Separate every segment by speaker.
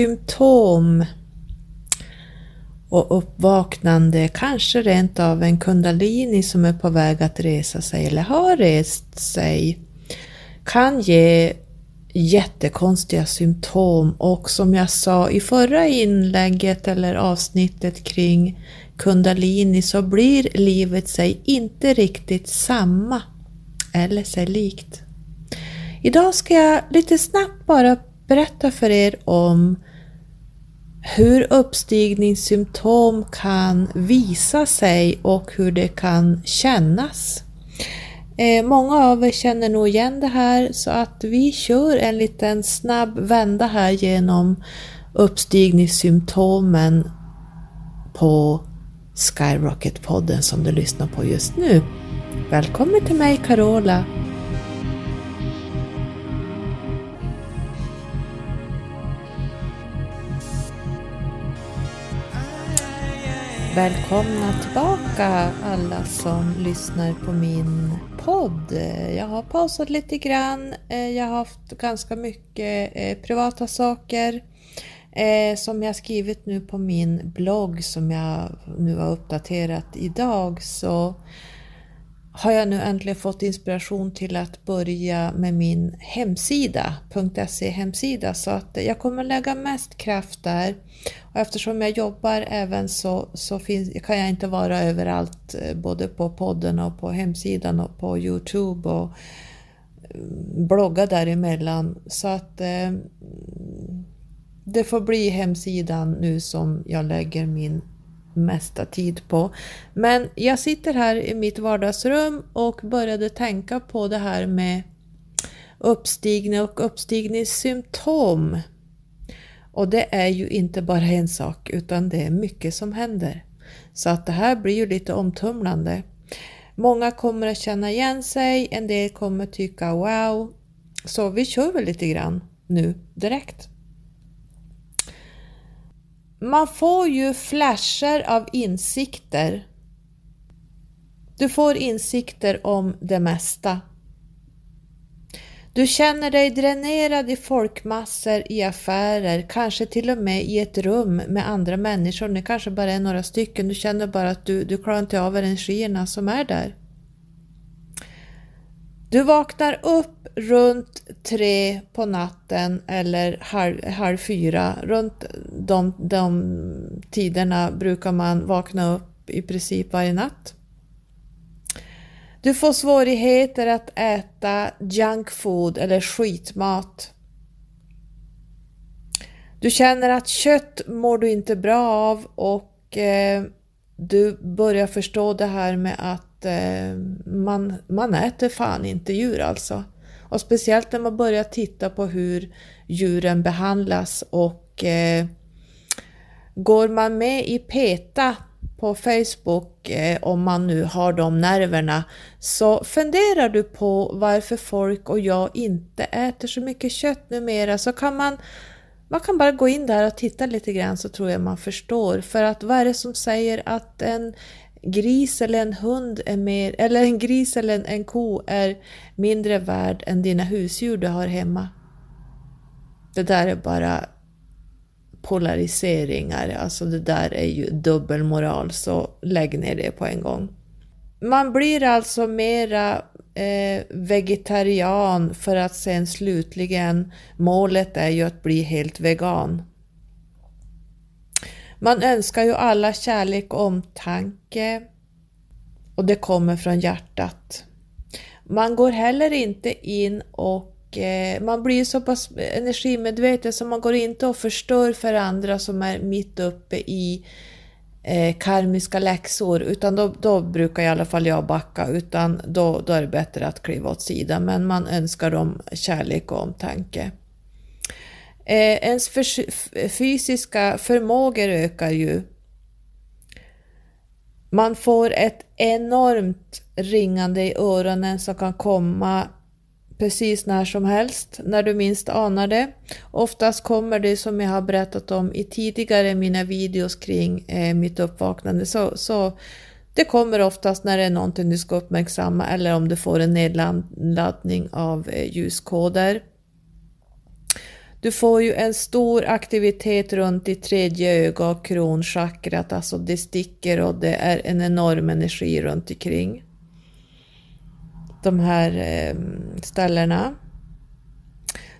Speaker 1: Symptom och uppvaknande, kanske rent av en kundalini som är på väg att resa sig eller har rest sig, kan ge jättekonstiga symptom och som jag sa i förra inlägget eller avsnittet kring kundalini så blir livet sig inte riktigt samma eller sig likt. Idag ska jag lite snabbt bara berätta för er om hur uppstigningssymptom kan visa sig och hur det kan kännas. Eh, många av er känner nog igen det här så att vi kör en liten snabb vända här genom uppstigningssymptomen på Skyrocket-podden som du lyssnar på just nu. Välkommen till mig Carola Välkomna tillbaka alla som lyssnar på min podd. Jag har pausat lite grann. Eh, jag har haft ganska mycket eh, privata saker eh, som jag skrivit nu på min blogg som jag nu har uppdaterat idag. Så har jag nu äntligen fått inspiration till att börja med min hemsida, .se hemsida, så att jag kommer lägga mest kraft där. Och eftersom jag jobbar även så, så finns, kan jag inte vara överallt, eh, både på podden och på hemsidan och på Youtube och mm, blogga däremellan. Så att eh, det får bli hemsidan nu som jag lägger min mesta tid på. Men jag sitter här i mitt vardagsrum och började tänka på det här med uppstigning och uppstigningssymptom. Och det är ju inte bara en sak utan det är mycket som händer. Så att det här blir ju lite omtumlande. Många kommer att känna igen sig, en del kommer tycka wow. Så vi kör väl lite grann nu direkt. Man får ju flasher av insikter. Du får insikter om det mesta. Du känner dig dränerad i folkmassor, i affärer, kanske till och med i ett rum med andra människor. Det kanske bara är några stycken. Du känner bara att du, du klarar inte av energierna som är där. Du vaknar upp runt tre på natten eller halv, halv fyra. Runt de, de tiderna brukar man vakna upp i princip varje natt. Du får svårigheter att äta junk food eller skitmat. Du känner att kött mår du inte bra av och eh, du börjar förstå det här med att eh, man, man äter fan inte djur alltså. Och speciellt när man börjar titta på hur djuren behandlas och eh, går man med i PETA på Facebook, eh, om man nu har de nerverna, så funderar du på varför folk och jag inte äter så mycket kött numera så kan man man kan bara gå in där och titta lite grann så tror jag man förstår. För att vad är det som säger att en gris eller en hund är mer, eller en gris eller en, en ko är mindre värd än dina husdjur du har hemma? Det där är bara polariseringar, alltså det där är ju dubbelmoral, så lägg ner det på en gång. Man blir alltså mera eh, vegetarian för att sen slutligen, målet är ju att bli helt vegan. Man önskar ju alla kärlek och omtanke och det kommer från hjärtat. Man går heller inte in och eh, man blir så pass energimedveten så man går inte och förstör för andra som är mitt uppe i eh, karmiska läxor utan då, då brukar i alla fall jag backa utan då, då är det bättre att kliva åt sidan men man önskar dem kärlek och omtanke. Eh, ens för, fysiska förmågor ökar ju. Man får ett enormt ringande i öronen som kan komma precis när som helst, när du minst anar det. Oftast kommer det som jag har berättat om i tidigare mina videos kring eh, mitt uppvaknande. Så, så det kommer oftast när det är någonting du ska uppmärksamma eller om du får en nedladdning av eh, ljuskoder. Du får ju en stor aktivitet runt i tredje öga och kronchakrat, alltså det sticker och det är en enorm energi runt omkring de här eh, ställena.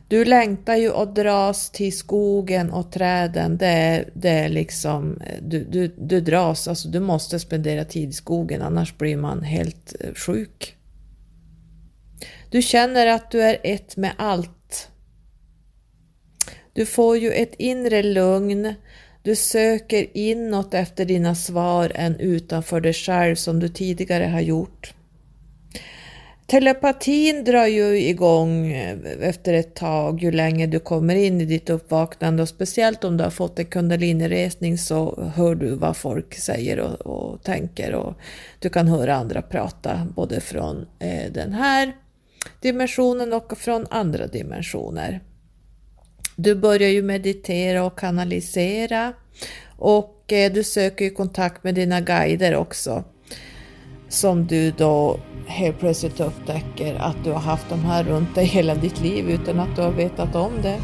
Speaker 1: Du längtar ju och dras till skogen och träden. Det är, det är liksom, eh, du, du, du dras, alltså du måste spendera tid i skogen annars blir man helt eh, sjuk. Du känner att du är ett med allt. Du får ju ett inre lugn. Du söker inåt efter dina svar än utanför dig själv som du tidigare har gjort. Telepatin drar ju igång eh, efter ett tag ju längre du kommer in i ditt uppvaknande och speciellt om du har fått en kundaliniresning så hör du vad folk säger och, och tänker och du kan höra andra prata både från eh, den här dimensionen och från andra dimensioner. Du börjar ju meditera och kanalisera och eh, du söker ju kontakt med dina guider också som du då helt plötsligt upptäcker att du har haft de här runt dig hela ditt liv utan att du har vetat om det.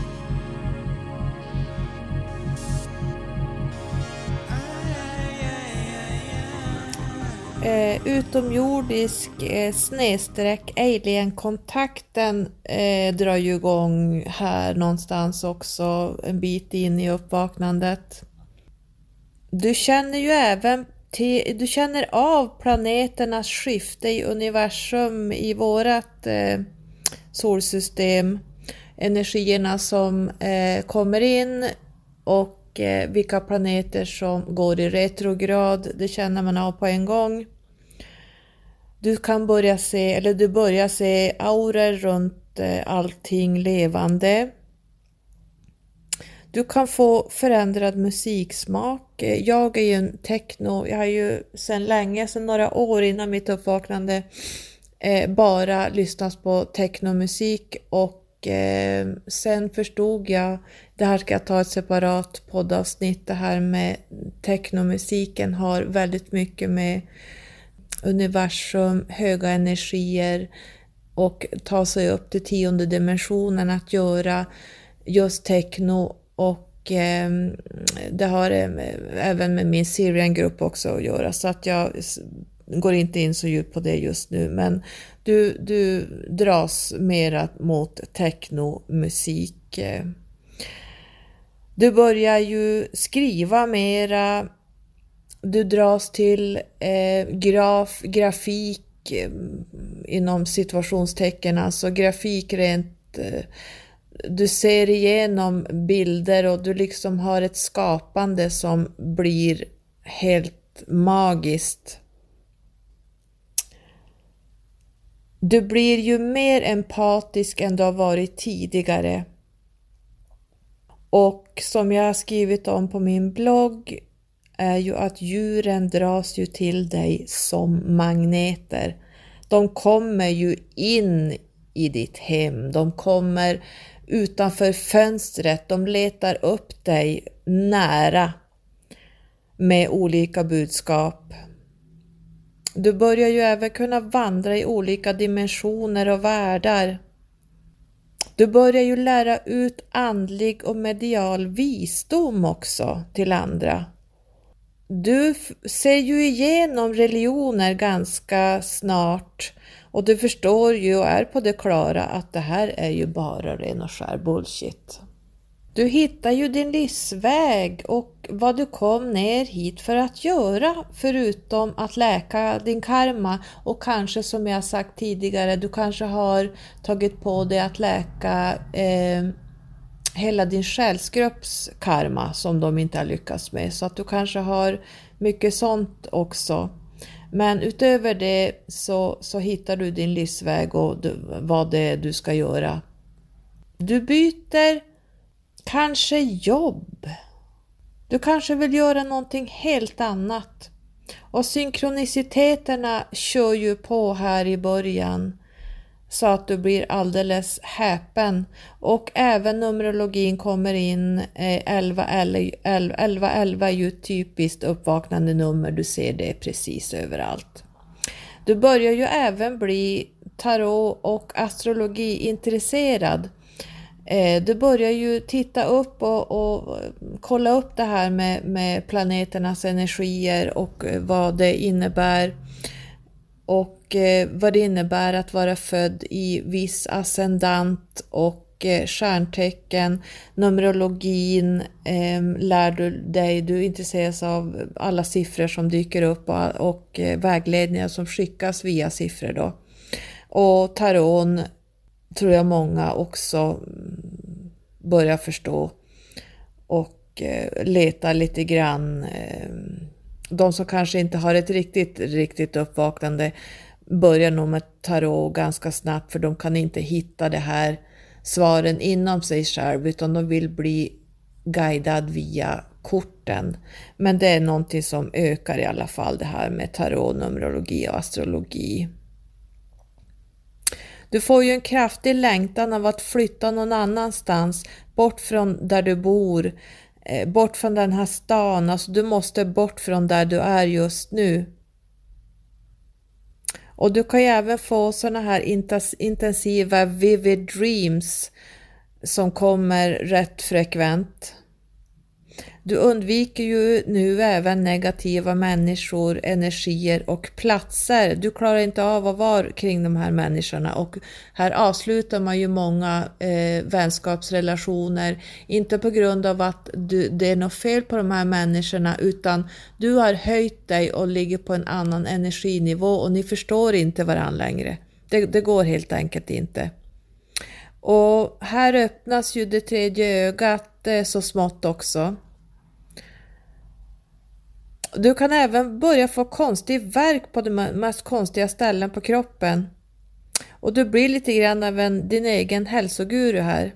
Speaker 1: Eh, utomjordisk eh, snedstreck alien-kontakten eh, drar ju igång här någonstans också en bit in i uppvaknandet. Du känner ju även till, du känner av planeternas skifte i universum, i vårat eh, solsystem, energierna som eh, kommer in och eh, vilka planeter som går i retrograd, det känner man av på en gång. Du kan börja se, eller du börjar se auror runt eh, allting levande. Du kan få förändrad musiksmak. Eh, jag är ju en techno, jag har ju sedan länge, sedan några år innan mitt uppvaknande, eh, bara lyssnat på technomusik och eh, sen förstod jag, det här ska jag ta ett separat poddavsnitt, det här med technomusiken har väldigt mycket med universum, höga energier och ta sig upp till tionde dimensionen att göra just techno och eh, det har eh, även med min Syrian-grupp också att göra så att jag går inte in så djupt på det just nu men du, du dras mera mot technomusik. Du börjar ju skriva mera, du dras till eh, graf, grafik eh, inom situationstecken, alltså grafik rent eh, du ser igenom bilder och du liksom har ett skapande som blir helt magiskt. Du blir ju mer empatisk än du har varit tidigare. Och som jag har skrivit om på min blogg är ju att djuren dras ju till dig som magneter. De kommer ju in i ditt hem, de kommer utanför fönstret. De letar upp dig nära med olika budskap. Du börjar ju även kunna vandra i olika dimensioner och världar. Du börjar ju lära ut andlig och medial visdom också till andra. Du ser ju igenom religioner ganska snart och du förstår ju och är på det klara att det här är ju bara ren och skär bullshit. Du hittar ju din livsväg och vad du kom ner hit för att göra förutom att läka din karma och kanske som jag sagt tidigare, du kanske har tagit på dig att läka eh, hela din själsgrupps karma som de inte har lyckats med så att du kanske har mycket sånt också. Men utöver det så, så hittar du din livsväg och du, vad det är du ska göra. Du byter kanske jobb. Du kanske vill göra någonting helt annat. Och synkroniciteterna kör ju på här i början så att du blir alldeles häpen. Och även Numerologin kommer in, 1111 11, 11 är ju ett typiskt uppvaknande nummer, du ser det precis överallt. Du börjar ju även bli tarot och astrologi intresserad. Eh, du börjar ju titta upp och, och, kolla upp det här med, med planeternas energier och eh, vad det innebär och och eh, vad det innebär att vara född i viss ascendant och eh, stjärntecken, numerologin ehm, lär du dig, du intresseras av alla siffror som dyker upp och, eh, vägledningar som skickas via siffror då. Och taron tror jag många också mm, börjar förstå och leta lite grann. Ehm, de som kanske inte har ett riktigt, riktigt uppvaknande börjar nog med tarot ganska snabbt för de kan inte hitta det här svaren inom sig själv utan de vill bli guidad via korten. Men det är någonting som ökar i alla fall det här med tarot, numerologi och astrologi. Du får ju en kraftig längtan av att flytta någon annanstans, bort från där du bor, eh, bort från den här stan, alltså du måste bort från där du är just nu. Och du kan ju även få sådana här intensiva vivid dreams som kommer rätt frekvent. Du undviker ju nu även negativa människor, energier och platser. Du klarar inte av att vara kring de här människorna och här avslutar man ju många eh, vänskapsrelationer, inte på grund av att du, det är något fel på de här människorna utan du har höjt dig och ligger på en annan energinivå och ni förstår inte varandra längre. Det, det går helt enkelt inte. Och här öppnas ju det tredje ögat eh, så smått också. Du kan även börja få konstig verk på de mest konstiga ställen på kroppen. Och du blir lite grann av en, din egen hälsoguru här.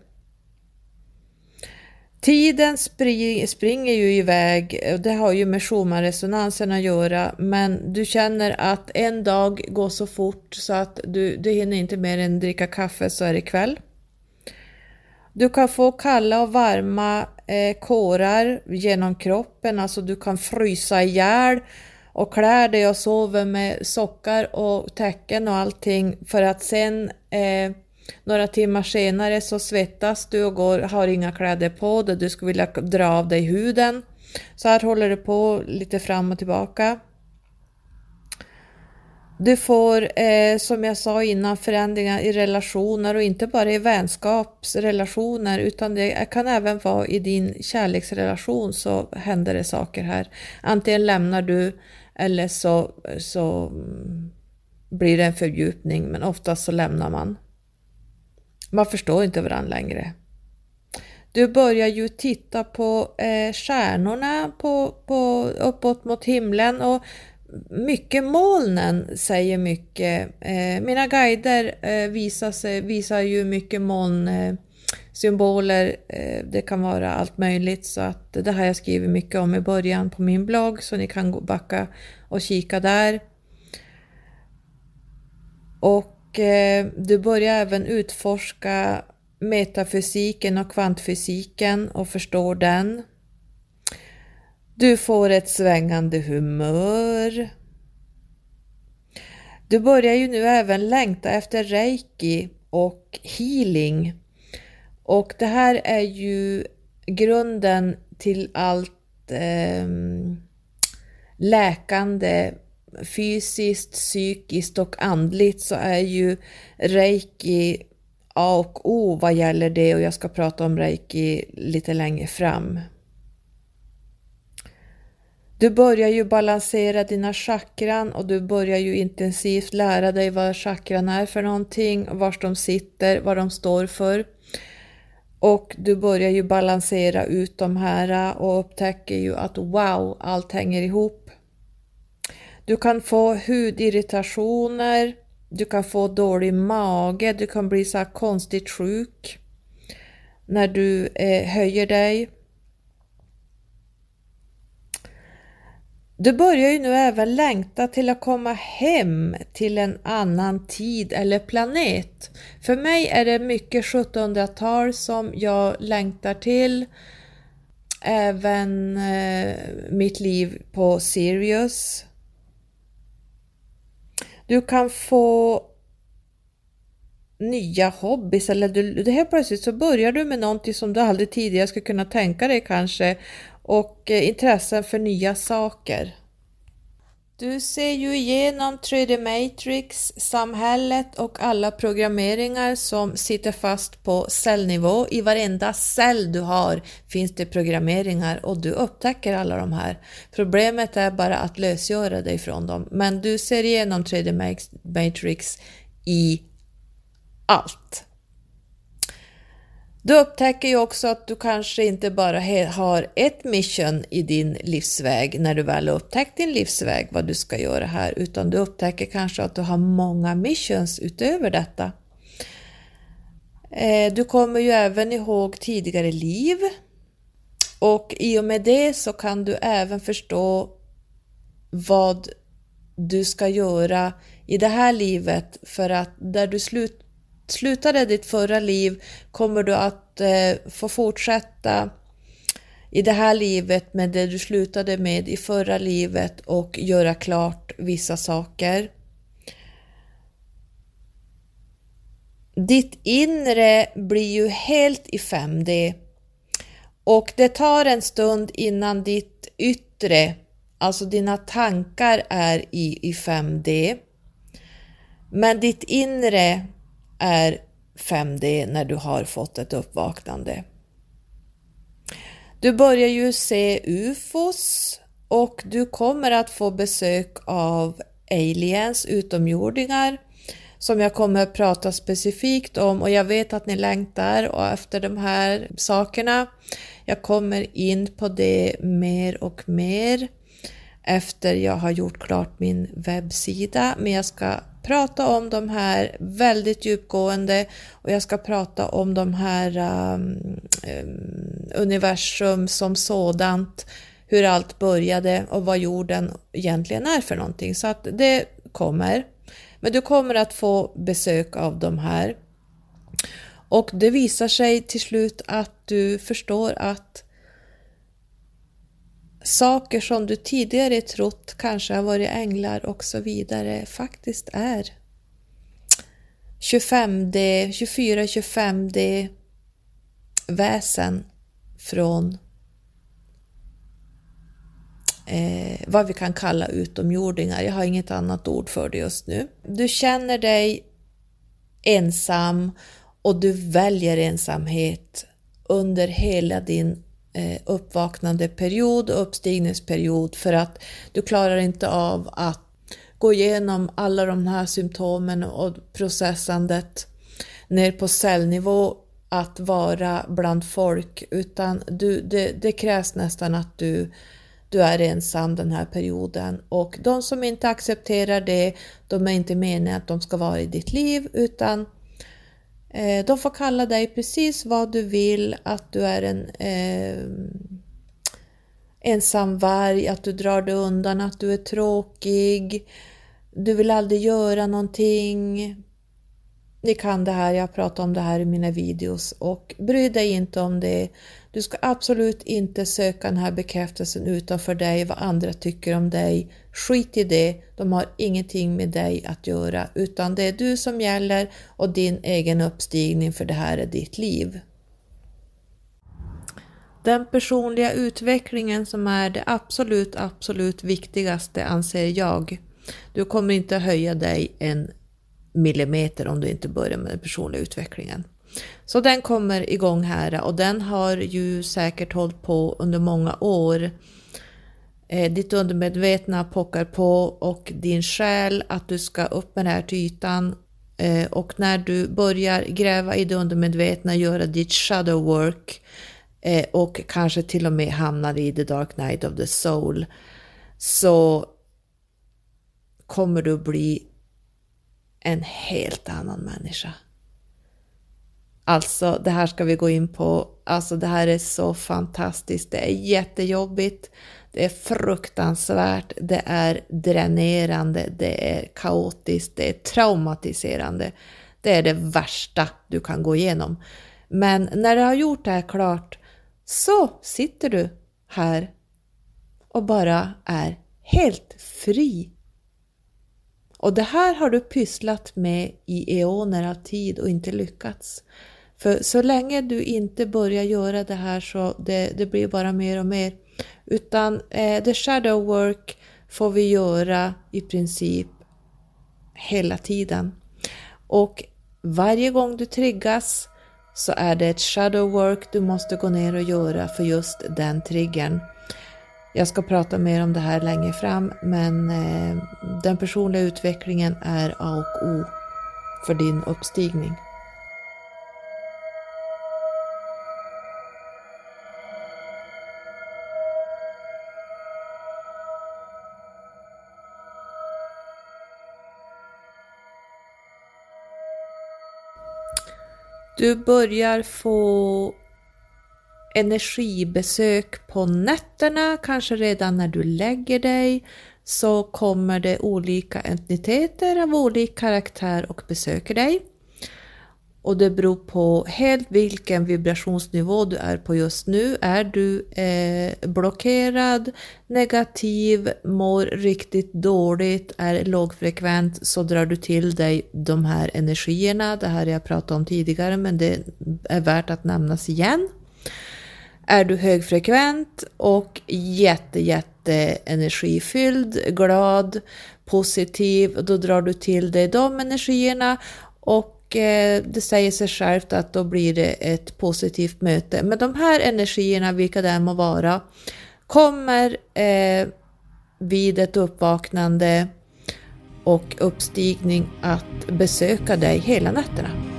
Speaker 1: Tiden spring, springer ju iväg och det har ju med Schumann-resonansen att göra men du känner att en dag går så fort så att du, du hinner inte mer än dricka kaffe så är det kväll. Du kan få kalla och varma eh, kårar genom kroppen, alltså du kan frysa ihjäl och klär dig och sover med sockar och täcken och allting för att sen eh, några timmar senare så svettas du och går, har inga kläder på dig, du skulle vilja dra av dig huden. Så här håller det på lite fram och tillbaka. Du får, eh, som jag sa innan, förändringar i relationer och inte bara i vänskapsrelationer utan det kan även vara i din kärleksrelation så händer det saker här. Antingen lämnar du eller så, så mm, blir det en fördjupning men oftast så lämnar man. Man förstår inte varandra längre. Du börjar ju titta på eh, stjärnorna på, på, uppåt mot himlen och mycket molnen säger mycket. Eh, mina guider eh, visar, sig, visar ju mycket molnsymboler. Eh, eh, det kan vara allt möjligt så att det har jag skrivit mycket om i början på min blogg så ni kan gå backa och kika där. Och eh, du börjar även utforska metafysiken och kvantfysiken och förstår den. Du får ett svängande humör. Du börjar ju nu även längta efter reiki och healing. Och det här är ju grunden till allt eh, läkande fysiskt, psykiskt och andligt så är ju reiki A och O vad gäller det och jag ska prata om reiki lite längre fram. Du börjar ju balansera dina chakran och du börjar ju intensivt lära dig vad chakran är för någonting, var de sitter, vad de står för. Och du börjar ju balansera ut de här och upptäcker ju att wow, allt hänger ihop. Du kan få hudirritationer, du kan få dålig mage, du kan bli så här konstigt sjuk när du eh, höjer dig. Du börjar ju nu även längta till att komma hem till en annan tid eller planet. För mig är det mycket 1700-tal som jag längtar till. Även eh, mitt liv på Sirius. Du kan få nya hobbys eller du, det helt plötsligt så börjar du med någonting som du aldrig tidigare skulle kunna tänka dig kanske och eh, intressen för nya saker. Du ser ju igenom 3D Matrix, samhället och alla programmeringar som sitter fast på cellnivå. I varenda cell du har finns det programmeringar och du upptäcker alla de här. Problemet är bara att lösgöra dig från dem. Men du ser igenom 3D Matrix i allt. Du upptäcker ju också att du kanske inte bara har ett mission i din livsväg när du väl har upptäckt din livsväg, vad du ska göra här, utan du upptäcker kanske att du har många missions utöver detta. Eh, du kommer ju även ihåg tidigare liv och i och med det så kan du även förstå vad du ska göra i det här livet för att där du slut slutade ditt förra liv kommer du att eh, få fortsätta i det här livet med det du slutade med i förra livet och göra klart vissa saker. Ditt inre blir ju helt i 5D och det tar en stund innan ditt yttre, alltså dina tankar är i, i 5D. Men ditt inre är 5D när du har fått ett uppvaknande. Du börjar ju se UFOs och du kommer att få besök av aliens, utomjordingar, som jag kommer att prata specifikt om och jag vet att ni längtar och efter de här sakerna. Jag kommer in på det mer och mer efter jag har gjort klart min webbsida, men jag ska prata om de här väldigt djupgående och jag ska prata om de här um, um, universum som sådant, hur allt började och vad jorden egentligen är för någonting. Så att det kommer. Men du kommer att få besök av de här. Och det visar sig till slut att du förstår att saker som du tidigare trott kanske har varit änglar och så vidare faktiskt är 25D, 24-25D väsen från eh, vad vi kan kalla utomjordingar. Jag har inget annat ord för det just nu. Du känner dig ensam och du väljer ensamhet under hela din Eh, uppvaknande period och uppstigningsperiod för att du klarar inte av att gå igenom alla de här symptomen och processandet ner på cellnivå att vara bland folk utan du, det, det krävs nästan att du, du är ensam den här perioden. Och de som inte accepterar det, de är inte meningen att de ska vara i ditt liv utan Eh, de får kalla dig precis vad du vill, att du är en eh, ensam varg, att du drar dig undan, att du är tråkig, du vill aldrig göra någonting. Ni kan det här, jag pratar om det här i mina videos och bry dig inte om det. Du ska absolut inte söka den här bekräftelsen utanför dig, vad andra tycker om dig. Skit i det, de har ingenting med dig att göra utan det är du som gäller och din egen uppstigning för det här är ditt liv. Den personliga utvecklingen som är det absolut, absolut viktigaste anser jag. Du kommer inte höja dig en millimeter om du inte börjar med den personliga utvecklingen. Så den kommer igång här och den har ju säkert hållit på under många år. Eh, ditt undermedvetna pockar på och din själ att du ska upp med det här till ytan. Eh, och när du börjar gräva i det undermedvetna, göra ditt shadow work eh, och kanske till och med hamnar i the dark night of the soul så kommer du bli en helt annan människa. Alltså, det här ska vi gå in på. Alltså, det här är så fantastiskt. Det är jättejobbigt. Det är fruktansvärt. Det är dränerande. Det är kaotiskt. Det är traumatiserande. Det är det värsta du kan gå igenom. Men när du har gjort det här klart så sitter du här och bara är helt fri och det här har du pysslat med i eoner av tid och inte lyckats. För så länge du inte börjar göra det här så det, det blir bara mer och mer. Utan eh, the shadow work får vi göra i princip hela tiden. Och varje gång du triggas så är det ett shadow work du måste gå ner och göra för just den triggern. Jag ska prata mer om det här längre fram men eh, den personliga utvecklingen är A och O för din uppstigning. Du börjar få energibesök på nätterna, kanske redan när du lägger dig så kommer det olika entiteter av olika karaktär och besöker dig. Och det beror på helt vilken vibrationsnivå du är på just nu. Är du eh, blockerad, negativ, mår riktigt dåligt, är lågfrekvent så drar du till dig de här energierna. Det här har jag pratat om tidigare men det är värt att nämnas igen. Är du högfrekvent och jätte, jätte energifylld, glad, positiv, då drar du till dig de energierna och eh, det säger sig självt att då blir det ett positivt möte. Men de här energierna, vilka det än må vara, kommer eh, vid ett uppvaknande och uppstigning att besöka dig hela nätterna.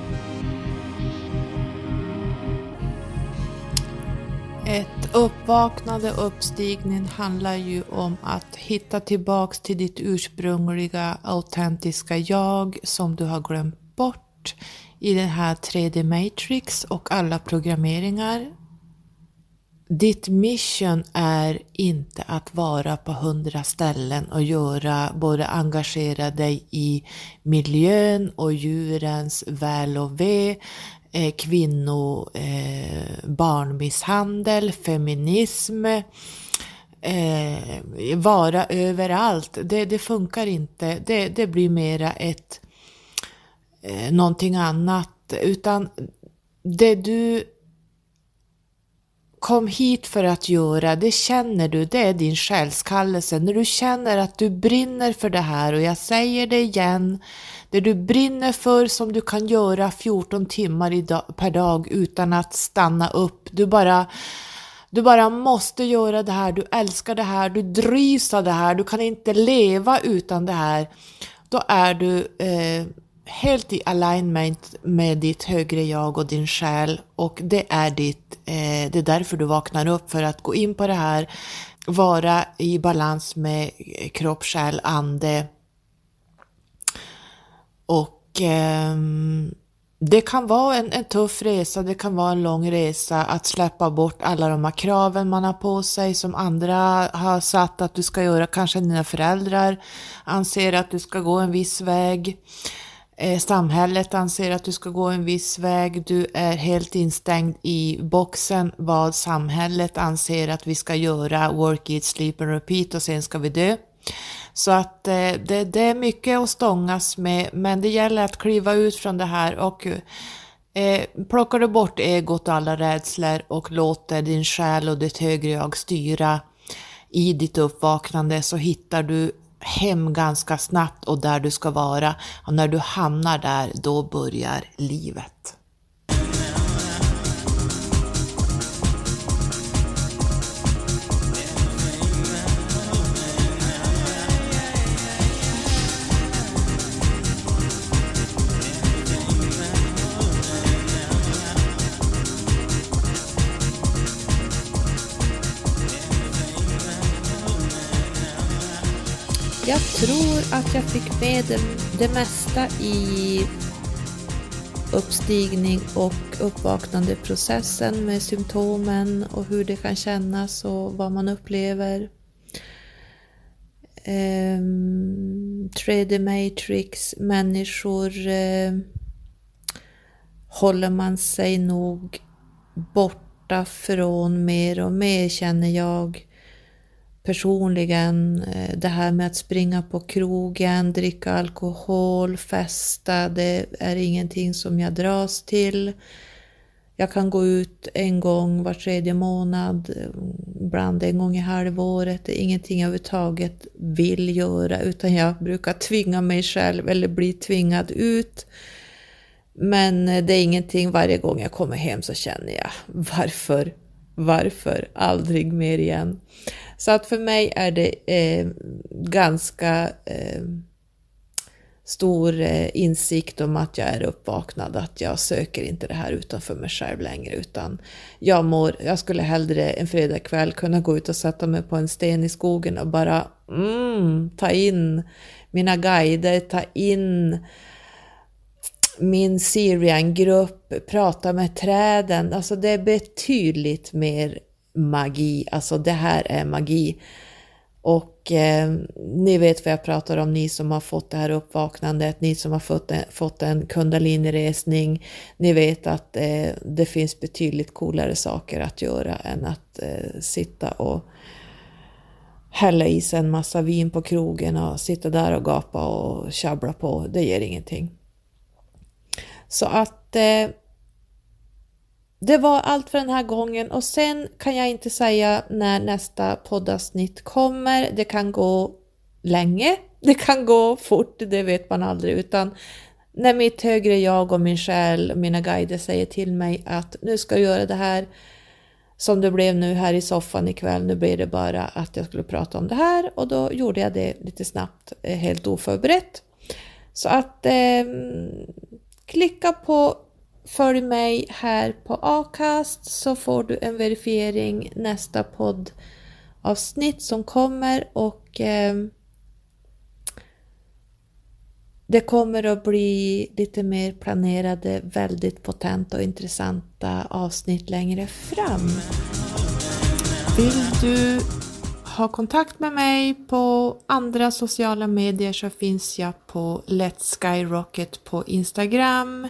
Speaker 1: Ett uppvaknande och uppstigning handlar ju om att hitta tillbaks till ditt ursprungliga autentiska jag som du har glömt bort i den här 3D Matrix och alla programmeringar. Ditt mission är inte att vara på hundra ställen och göra, både engagera dig i miljön och djurens väl och ve, eh, kvinno, eh, barnmisshandel, feminism, eh, vara överallt. Det, det funkar inte. Det, det blir mera ett eh, någonting annat. Utan det du kom hit för att göra, det känner du, det är din själskallelse. När du känner att du brinner för det här och jag säger det igen, det du brinner för som du kan göra 14 timmar per dag utan att stanna upp. Du bara, du bara måste göra det här, du älskar det här, du drivs av det här, du kan inte leva utan det här. Då är du eh, helt i alignment med ditt högre jag och din själ och det är ditt, eh, det är därför du vaknar upp för att gå in på det här, vara i balans med kropp, själ, ande, och eh, det kan vara en, en, tuff resa, det kan vara en lång resa att släppa bort alla de här kraven man har på sig som andra har satt att du ska göra. Kanske dina föräldrar anser att du ska gå en viss väg. Eh, samhället anser att du ska gå en viss väg. Du är helt instängd i boxen vad samhället anser att vi ska göra. Work, eat, sleep and repeat och sen ska vi dö. Så att eh, det, det, är mycket att stångas med, men det gäller att kliva ut från det här och eh, plockar du bort egot och alla rädslor och låter din själ och ditt högre jag styra i ditt uppvaknande så hittar du hem ganska snabbt och där du ska vara. Och när du hamnar där, då börjar livet. Tror att jag fick med det, det mesta i uppstigning och uppvaknande processen med symptomen och hur det kan kännas och vad man upplever. Ehm, um, 3D Matrix, människor uh, håller man sig nog borta från mer och mer känner jag personligen. Eh, det här med att springa på krogen, dricka alkohol, festa, det är ingenting som jag dras till. Jag kan gå ut en gång var tredje månad, eh, ibland en gång i halvåret. Det är ingenting jag överhuvudtaget vill göra utan jag brukar tvinga mig själv eller bli tvingad ut. Men eh, det är ingenting, varje gång jag kommer hem så känner jag varför, varför aldrig mer igen. Så att för mig är det eh, ganska eh, stor eh, insikt om att jag är uppvaknad, att jag söker inte det här utanför mig själv längre utan jag mår, jag skulle hellre en fredagkväll kunna gå ut och sätta mig på en sten i skogen och bara mm, ta in mina guider, ta in min Syrian-grupp, prata med träden, alltså det är betydligt mer magi, alltså det här är magi. Och eh, ni vet vad jag pratar om, ni som har fått det här uppvaknandet, ni som har fått en, fått en kundaliniresning. Ni vet att eh, det finns betydligt coolare saker att göra än att eh, sitta och hälla i sig en massa vin på krogen och sitta där och gapa och tjabbla på. Det ger ingenting. Så att eh, det var allt för den här gången och sen kan jag inte säga när nästa poddavsnitt kommer. Det kan gå länge, det kan gå fort, det vet man aldrig, utan när mitt högre jag och min själ och mina guider säger till mig att nu ska du göra det här som det blev nu här i soffan ikväll. Nu blir det bara att jag skulle prata om det här och då gjorde jag det lite snabbt, eh, helt oförberett. Så att eh, klicka på Följ mig här på Acast så får du en verifiering nästa poddavsnitt som kommer och eh, det kommer att bli lite mer planerade, väldigt potenta och intressanta avsnitt längre fram. Vill du ha kontakt med mig på andra sociala medier så finns jag på Let's Skyrocket på Instagram.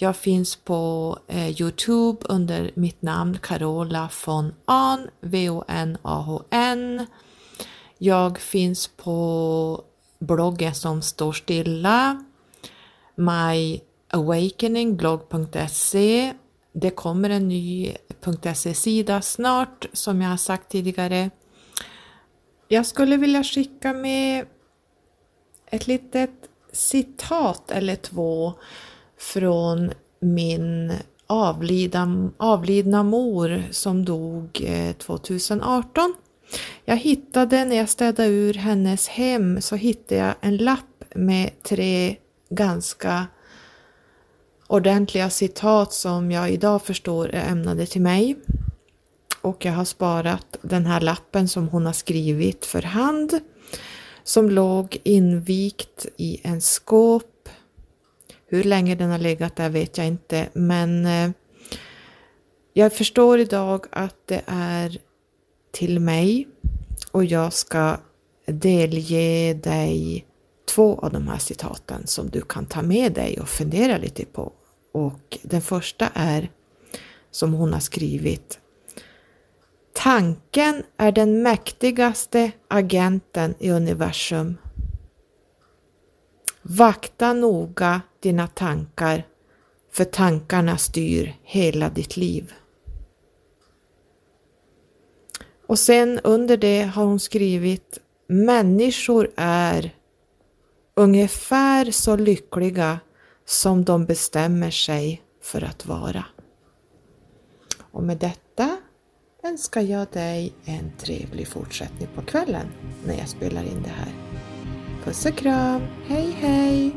Speaker 1: Jag finns på eh, Youtube under mitt namn Carola von Ahn, V-O-N-A-H-N. Jag finns på bloggen som står stilla, myawakeningblogg.se. Det kommer en ny .se-sida snart som jag har sagt tidigare. Jag skulle vilja skicka med ett litet citat eller två från min avlida, avlidna mor som dog eh, 2018. Jag hittade när jag städade ur hennes hem så hittade jag en lapp med tre ganska ordentliga citat som jag idag förstår är ämnade till mig. Och jag har sparat den här lappen som hon har skrivit för hand som låg invikt i en skåp hur länge den har legat där vet jag inte, men eh, jag förstår idag att det är till mig och jag ska delge dig två av de här citaten som du kan ta med dig och fundera lite på. Och den första är som hon har skrivit. Tanken är den mäktigaste agenten i universum Vakta noga dina tankar, för tankarna styr hela ditt liv. Och sen under det har hon skrivit Människor är ungefär så lyckliga som de bestämmer sig för att vara. Och med detta önskar jag dig en trevlig fortsättning på kvällen när jag spelar in det här. Puss och kram, hej hej!